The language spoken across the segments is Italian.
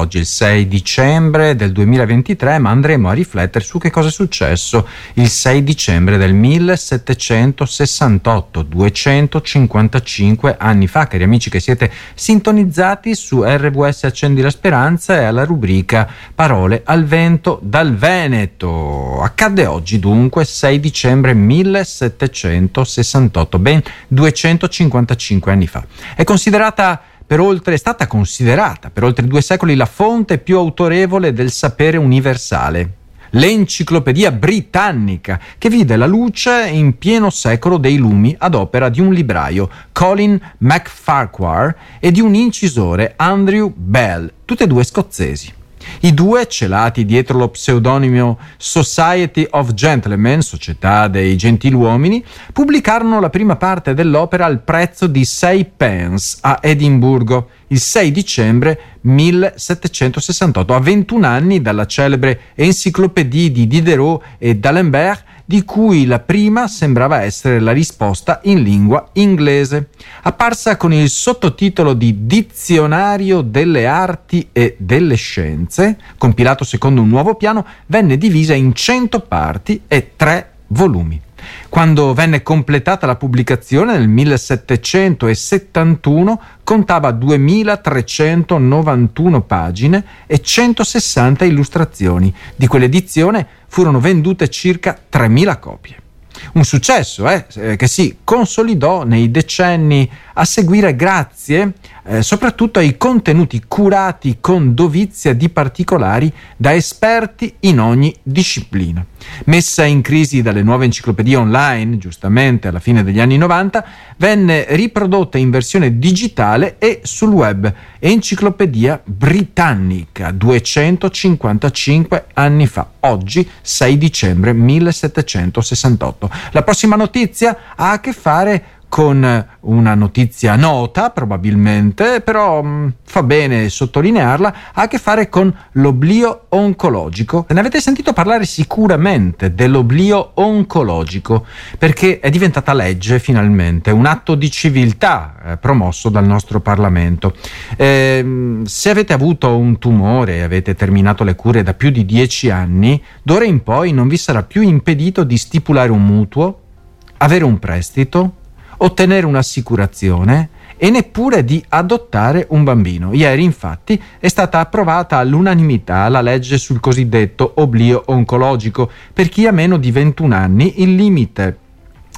oggi è il 6 dicembre del 2023, ma andremo a riflettere su che cosa è successo il 6 dicembre del 1768, 255 anni fa, cari amici che siete sintonizzati su RWS Accendi la Speranza e alla rubrica Parole al vento dal Veneto. Accadde oggi dunque 6 dicembre 1768, ben 255 anni fa. È considerata oltre, è stata considerata per oltre due secoli la fonte più autorevole del sapere universale. L'Enciclopedia Britannica, che vide la luce in pieno secolo dei lumi ad opera di un libraio, Colin MacFarquhar, e di un incisore, Andrew Bell, tutte e due scozzesi. I due, celati dietro lo pseudonimo Society of Gentlemen, Società dei Gentiluomini, pubblicarono la prima parte dell'opera al prezzo di 6 pence a Edimburgo il 6 dicembre 1768, a 21 anni dalla celebre Enciclopédie di Diderot e d'Alembert di cui la prima sembrava essere la risposta in lingua inglese. Apparsa con il sottotitolo di Dizionario delle arti e delle scienze, compilato secondo un nuovo piano, venne divisa in 100 parti e tre volumi. Quando venne completata la pubblicazione nel 1771 contava 2391 pagine e 160 illustrazioni. Di quell'edizione furono vendute circa 3000 copie. Un successo eh, eh, che si consolidò nei decenni a seguire grazie eh, soprattutto ai contenuti curati con dovizia di particolari da esperti in ogni disciplina. Messa in crisi dalle nuove enciclopedie online, giustamente alla fine degli anni 90, venne riprodotta in versione digitale e sul web. Enciclopedia Britannica, 255 anni fa, oggi 6 dicembre 1768. La prossima notizia ha a che fare con una notizia nota probabilmente, però mh, mm, fa bene sottolinearla, ha a che fare con l'oblio oncologico. Ne avete sentito parlare sicuramente dell'oblio oncologico, perché è diventata legge finalmente, un atto di civiltà eh, promosso dal nostro Parlamento. Eh, se avete avuto un tumore e avete terminato le cure da più di dieci anni, d'ora in poi non vi sarà più impedito di stipulare un mutuo, avere un prestito, ottenere un'assicurazione e neppure di adottare un bambino. Ieri infatti è stata approvata all'unanimità la legge sul cosiddetto oblio oncologico. Per chi ha meno di 21 anni il limite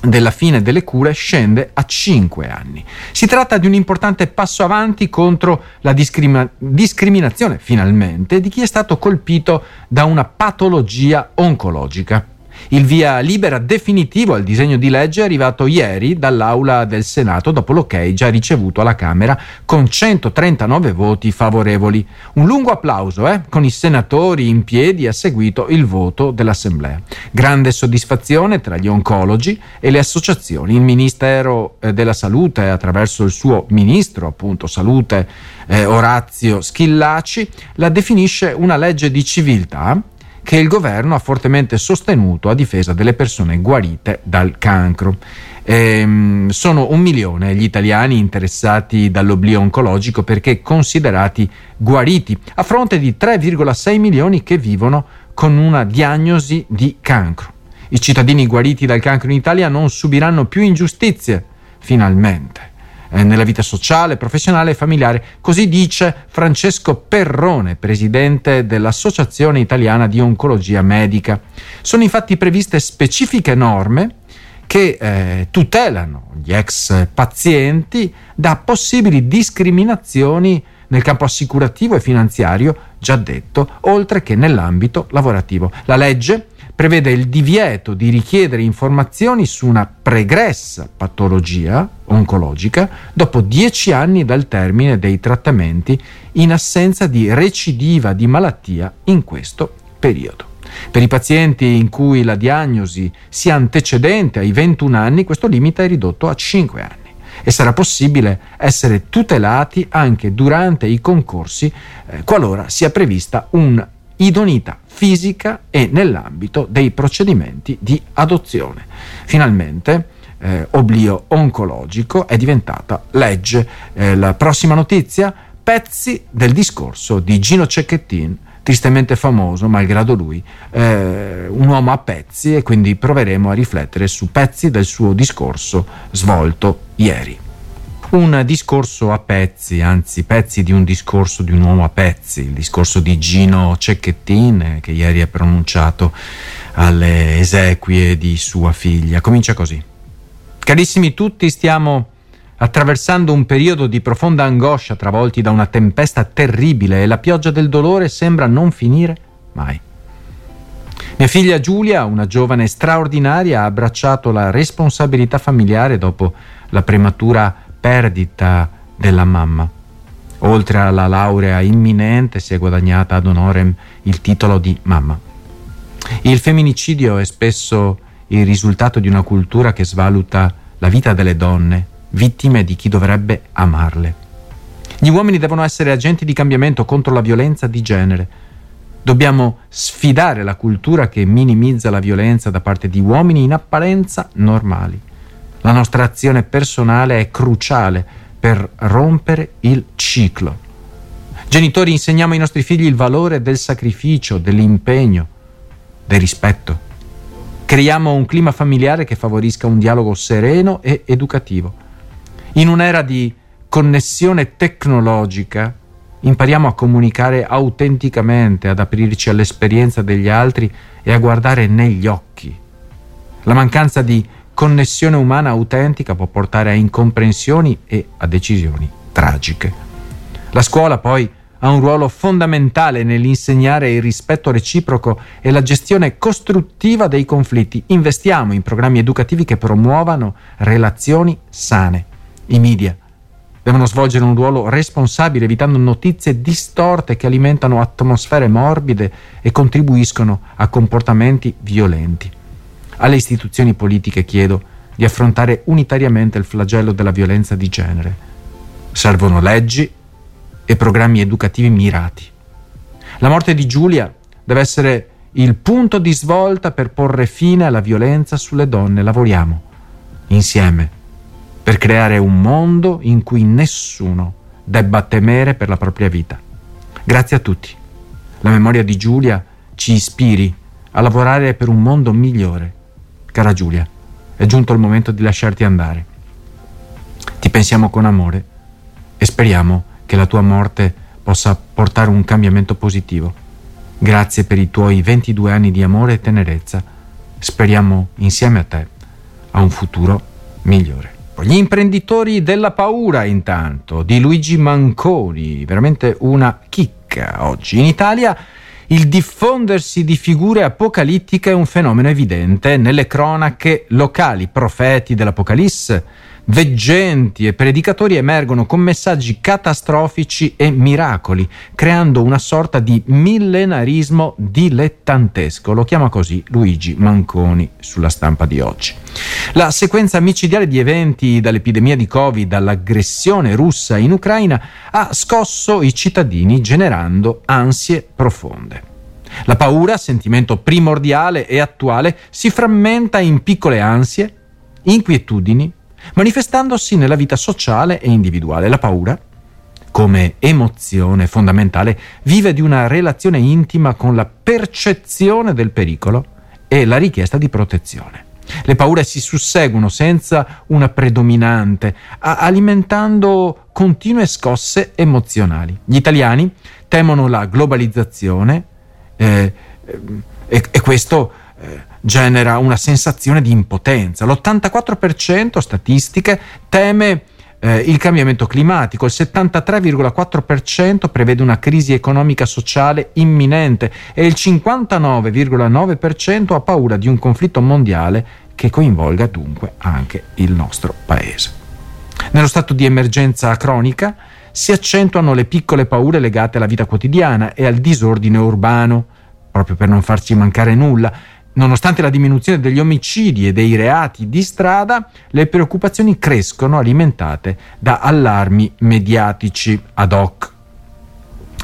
della fine delle cure scende a 5 anni. Si tratta di un importante passo avanti contro la discrimi- discriminazione, finalmente, di chi è stato colpito da una patologia oncologica. Il via libera definitivo al disegno di legge è arrivato ieri dall'Aula del Senato dopo l'ok già ricevuto alla Camera con 139 voti favorevoli. Un lungo applauso, eh? con i senatori in piedi ha seguito il voto dell'Assemblea. Grande soddisfazione tra gli oncologi e le associazioni. Il Ministero eh, della Salute, attraverso il suo ministro, appunto, Salute, eh, Orazio Schillaci, la definisce una legge di civiltà che il governo ha fortemente sostenuto a difesa delle persone guarite dal cancro. Ehm, sono un milione gli italiani interessati dall'oblio oncologico perché considerati guariti, a fronte di 3,6 milioni che vivono con una diagnosi di cancro. I cittadini guariti dal cancro in Italia non subiranno più ingiustizie, finalmente eh, nella vita sociale, professionale e familiare. Così dice Francesco Perrone, presidente dell'Associazione Italiana di Oncologia Medica. Sono infatti previste specifiche norme che eh, tutelano gli ex pazienti da possibili discriminazioni nel campo assicurativo e finanziario, già detto, oltre che nell'ambito lavorativo. La legge prevede il divieto di richiedere informazioni su una pregressa patologia oncologica dopo dieci anni dal termine dei trattamenti in assenza di recidiva di malattia in questo periodo. Per i pazienti in cui la diagnosi sia antecedente ai 21 anni, questo limite è ridotto a 5 anni e sarà possibile essere tutelati anche durante i concorsi eh, qualora sia prevista un idoneità fisica e nell'ambito dei procedimenti di adozione. Finalmente eh, oblio oncologico è diventata legge. Eh, la prossima notizia pezzi del discorso di Gino Cecchettin, tristemente famoso, malgrado lui, eh, un uomo a pezzi e quindi proveremo a riflettere su pezzi del suo discorso svolto ieri. Un discorso a pezzi, anzi pezzi di un discorso di un uomo a pezzi, il discorso di Gino Cecchettin che ieri ha pronunciato alle esequie di sua figlia. Comincia così. Carissimi tutti, stiamo attraversando un periodo di profonda angoscia travolti da una tempesta terribile e la pioggia del dolore sembra non finire mai. Mia figlia Giulia, una giovane straordinaria, ha abbracciato la responsabilità familiare dopo la prematura perdita della mamma. Oltre alla laurea imminente si è guadagnata ad honorem il titolo di mamma. Il femminicidio è spesso il risultato di una cultura che svaluta la vita delle donne vittime di chi dovrebbe amarle. Gli uomini devono essere agenti di cambiamento contro la violenza di genere. Dobbiamo sfidare la cultura che minimizza la violenza da parte di uomini in apparenza normali. La nostra azione personale è cruciale per rompere il ciclo. Genitori, insegniamo ai nostri figli il valore del sacrificio, dell'impegno, del rispetto. Creiamo un clima familiare che favorisca un dialogo sereno e educativo. In un'era di connessione tecnologica impariamo a comunicare autenticamente, ad aprirci all'esperienza degli altri e a guardare negli occhi. La mancanza di connessione umana autentica può portare a incomprensioni e a decisioni tragiche. La scuola poi ha un ruolo fondamentale nell'insegnare il rispetto reciproco e la gestione costruttiva dei conflitti. Investiamo in programmi educativi che promuovano relazioni sane. I media devono svolgere un ruolo responsabile evitando notizie distorte che alimentano atmosfere morbide e contribuiscono a comportamenti violenti. Alle istituzioni politiche chiedo di affrontare unitariamente il flagello della violenza di genere. Servono leggi e programmi educativi mirati. La morte di Giulia deve essere il punto di svolta per porre fine alla violenza sulle donne. Lavoriamo insieme per creare un mondo in cui nessuno debba temere per la propria vita. Grazie a tutti. La memoria di Giulia ci ispiri a lavorare per un mondo migliore. Cara Giulia, è giunto il momento di lasciarti andare. Ti pensiamo con amore e speriamo che la tua morte possa portare un cambiamento positivo. Grazie per i tuoi 22 anni di amore e tenerezza. Speriamo insieme a te a un futuro migliore. Gli imprenditori della paura intanto, di Luigi Manconi, veramente una chicca oggi. In Italia il diffondersi di figure apocalittiche è un fenomeno evidente nelle cronache locali, profeti dell'Apocalisse veggenti e predicatori emergono con messaggi catastrofici e miracoli, creando una sorta di millenarismo dilettantesco. Lo chiama così Luigi Manconi sulla stampa di oggi. La sequenza micidiale di eventi dall'epidemia di Covid all'aggressione russa in Ucraina ha scosso i cittadini generando ansie profonde. La paura, sentimento primordiale e attuale, si frammenta in piccole ansie, inquietudini, manifestandosi nella vita sociale e individuale. La paura, come emozione fondamentale, vive di una relazione intima con la percezione del pericolo e la richiesta di protezione. Le paure si susseguono senza una predominante, alimentando continue scosse emozionali. Gli italiani temono la globalizzazione eh, e, e, questo eh, genera una sensazione di impotenza. L'84% statistiche teme eh, il cambiamento climatico, il 73,4% prevede una crisi economica sociale imminente e il 59,9% ha paura di un conflitto mondiale che coinvolga dunque anche il nostro paese. Nello stato di emergenza cronica si accentuano le piccole paure legate alla vita quotidiana e al disordine urbano, proprio per non farci mancare nulla, Nonostante la diminuzione degli omicidi e dei reati di strada, le preoccupazioni crescono alimentate da allarmi mediatici ad hoc.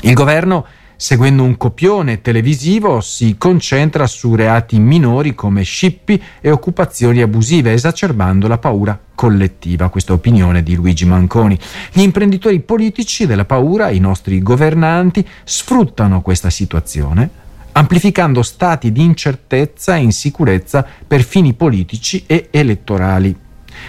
Il governo seguendo un copione televisivo, si concentra su reati minori come scippi e occupazioni abusive, esacerbando la paura collettiva. Questa opinione di Luigi Manconi. Gli imprenditori politici della paura, i nostri governanti, sfruttano questa situazione amplificando stati di incertezza e insicurezza per fini politici e elettorali.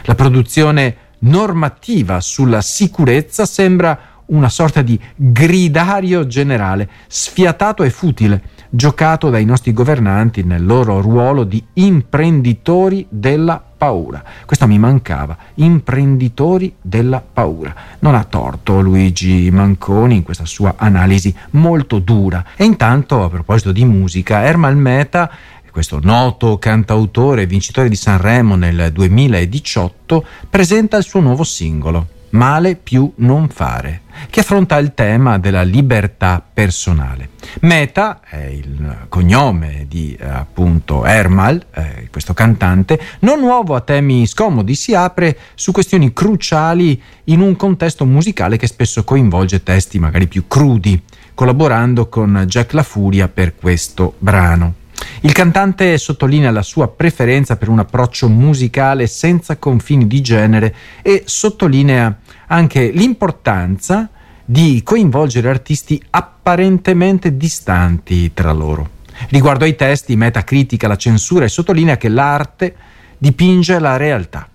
La produzione normativa sulla sicurezza sembra una sorta di gridario generale, sfiatato e futile, giocato dai nostri governanti nel loro ruolo di imprenditori della paura. Questo mi mancava, imprenditori della paura. Non ha torto Luigi Manconi in questa sua analisi molto dura. E intanto, a proposito di musica, Ermal Meta questo noto cantautore vincitore di Sanremo nel 2018, presenta il suo nuovo singolo male più non fare, che affronta il tema della libertà personale. Meta è il cognome di eh, appunto Ermal, eh, questo cantante, non nuovo a temi scomodi, si apre su questioni cruciali in un contesto musicale che spesso coinvolge testi magari più crudi, collaborando con Jack La Furia per questo brano. Il cantante sottolinea la sua preferenza per un approccio musicale senza confini di genere e sottolinea anche l'importanza di coinvolgere artisti apparentemente distanti tra loro. Riguardo ai testi, Meta critica la censura e sottolinea che l'arte dipinge la realtà,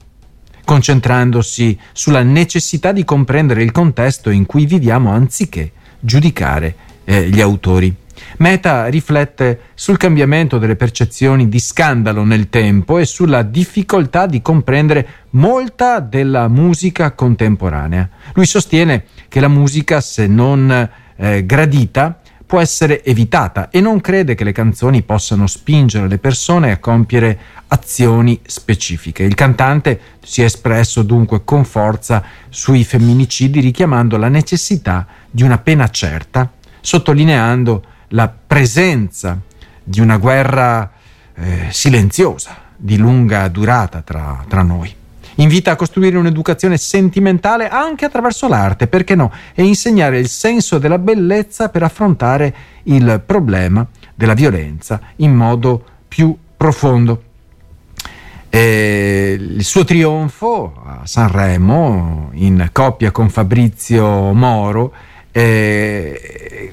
concentrandosi sulla necessità di comprendere il contesto in cui viviamo anziché giudicare eh, gli autori. Meta riflette sul cambiamento delle percezioni di scandalo nel tempo e sulla difficoltà di comprendere molta della musica contemporanea. Lui sostiene che la musica, se non eh, gradita, può essere evitata e non crede che le canzoni possano spingere le persone a compiere azioni specifiche. Il cantante si è espresso dunque con forza sui femminicidi richiamando la necessità di una pena certa, sottolineando la presenza di una guerra eh, silenziosa, di lunga durata tra, tra noi. Invita a costruire un'educazione sentimentale anche attraverso l'arte, perché no, e insegnare il senso della bellezza per affrontare il problema della violenza in modo più profondo. E il suo trionfo a Sanremo, in coppia con Fabrizio Moro, eh,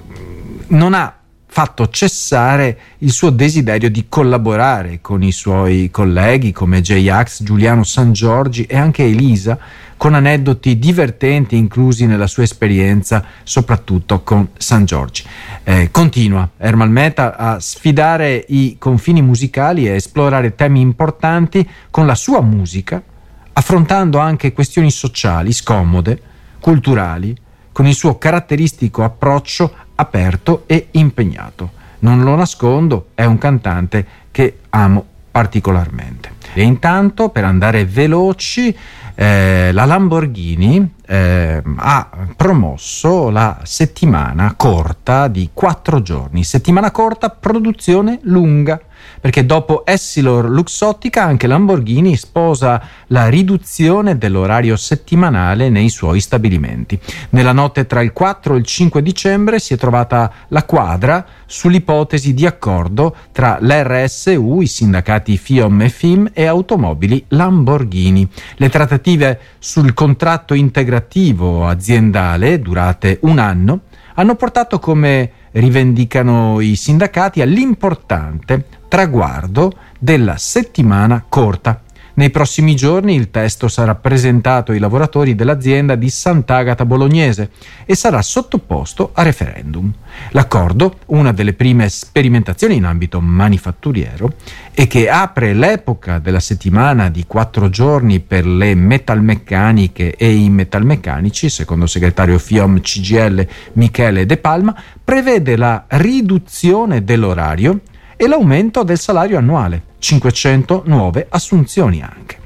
non ha fatto cessare il suo desiderio di collaborare con i suoi colleghi come J-Ax, Giuliano San Giorgi e anche Elisa, con aneddoti divertenti inclusi nella sua esperienza, soprattutto con San Giorgi. Eh, continua Ermal Meta a sfidare i confini musicali e esplorare temi importanti con la sua musica, affrontando anche questioni sociali scomode, culturali, con il suo caratteristico approccio aperto e impegnato. Non lo nascondo, è un cantante che amo particolarmente. E intanto, per andare veloci, eh, la Lamborghini eh, ha promosso la settimana corta di quattro giorni. Settimana corta, produzione lunga perché dopo Essilor Luxottica anche Lamborghini sposa la riduzione dell'orario settimanale nei suoi stabilimenti. Nella notte tra il 4 e il 5 dicembre si è trovata la quadra sull'ipotesi di accordo tra l'RSU, i sindacati FIOM e FIM e automobili Lamborghini. Le trattative sul contratto integrativo aziendale, durate un anno, hanno portato come rivendicano i sindacati all'importante traguardo della settimana corta. Nei prossimi giorni il testo sarà presentato ai lavoratori dell'azienda di Sant'Agata Bolognese e sarà sottoposto a referendum. L'accordo, una delle prime sperimentazioni in ambito manifatturiero, e che apre l'epoca della settimana di quattro giorni per le metalmeccaniche e i metalmeccanici, secondo segretario FIOM CGL Michele De Palma, prevede la riduzione dell'orario e l'aumento del salario annuale, 500 nuove assunzioni anche.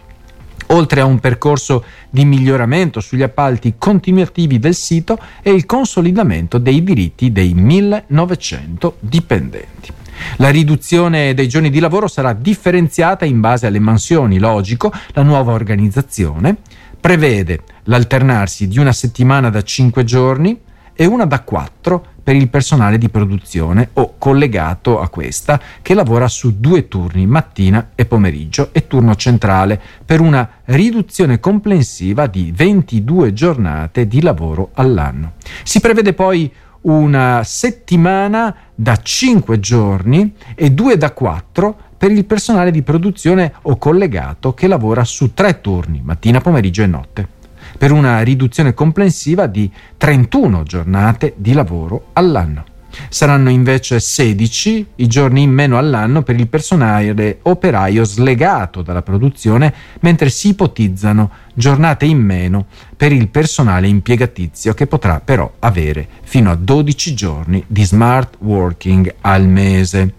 Oltre a un percorso di miglioramento sugli appalti continuativi del sito e il consolidamento dei diritti dei 1900 dipendenti. La riduzione dei giorni di lavoro sarà differenziata in base alle mansioni, logico, la nuova organizzazione prevede l'alternarsi di una settimana da 5 giorni e una da 4 per il personale di produzione o collegato a questa che lavora su due turni, mattina e pomeriggio e turno centrale, per una riduzione complessiva di 22 giornate di lavoro all'anno. Si prevede poi una settimana da 5 giorni e due da 4 per il personale di produzione o collegato che lavora su tre turni, mattina, pomeriggio e notte per una riduzione complessiva di 31 giornate di lavoro all'anno. Saranno invece 16 i giorni in meno all'anno per il personale operaio slegato dalla produzione, mentre si ipotizzano giornate in meno per il personale impiegatizio che potrà però avere fino a 12 giorni di smart working al mese.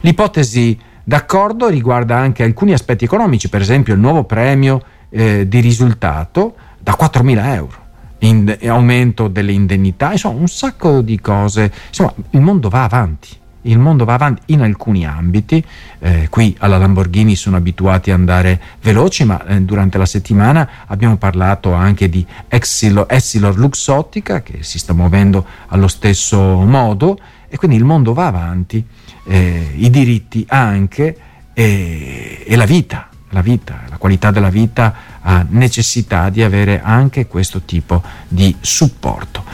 L'ipotesi d'accordo riguarda anche alcuni aspetti economici, per esempio il nuovo premio eh, di risultato da 4.000 euro. In, aumento delle indennità, insomma un sacco di cose. Insomma, il mondo va avanti. Il mondo va avanti in alcuni ambiti, eh, qui alla Lamborghini sono abituati ad andare veloci, ma eh, durante la settimana abbiamo parlato anche di Essilor, Essilor Luxottica che si sta muovendo allo stesso modo e quindi il mondo va avanti, eh, i diritti anche e la vita la vita, la qualità della vita ha necessità di avere anche questo tipo di supporto.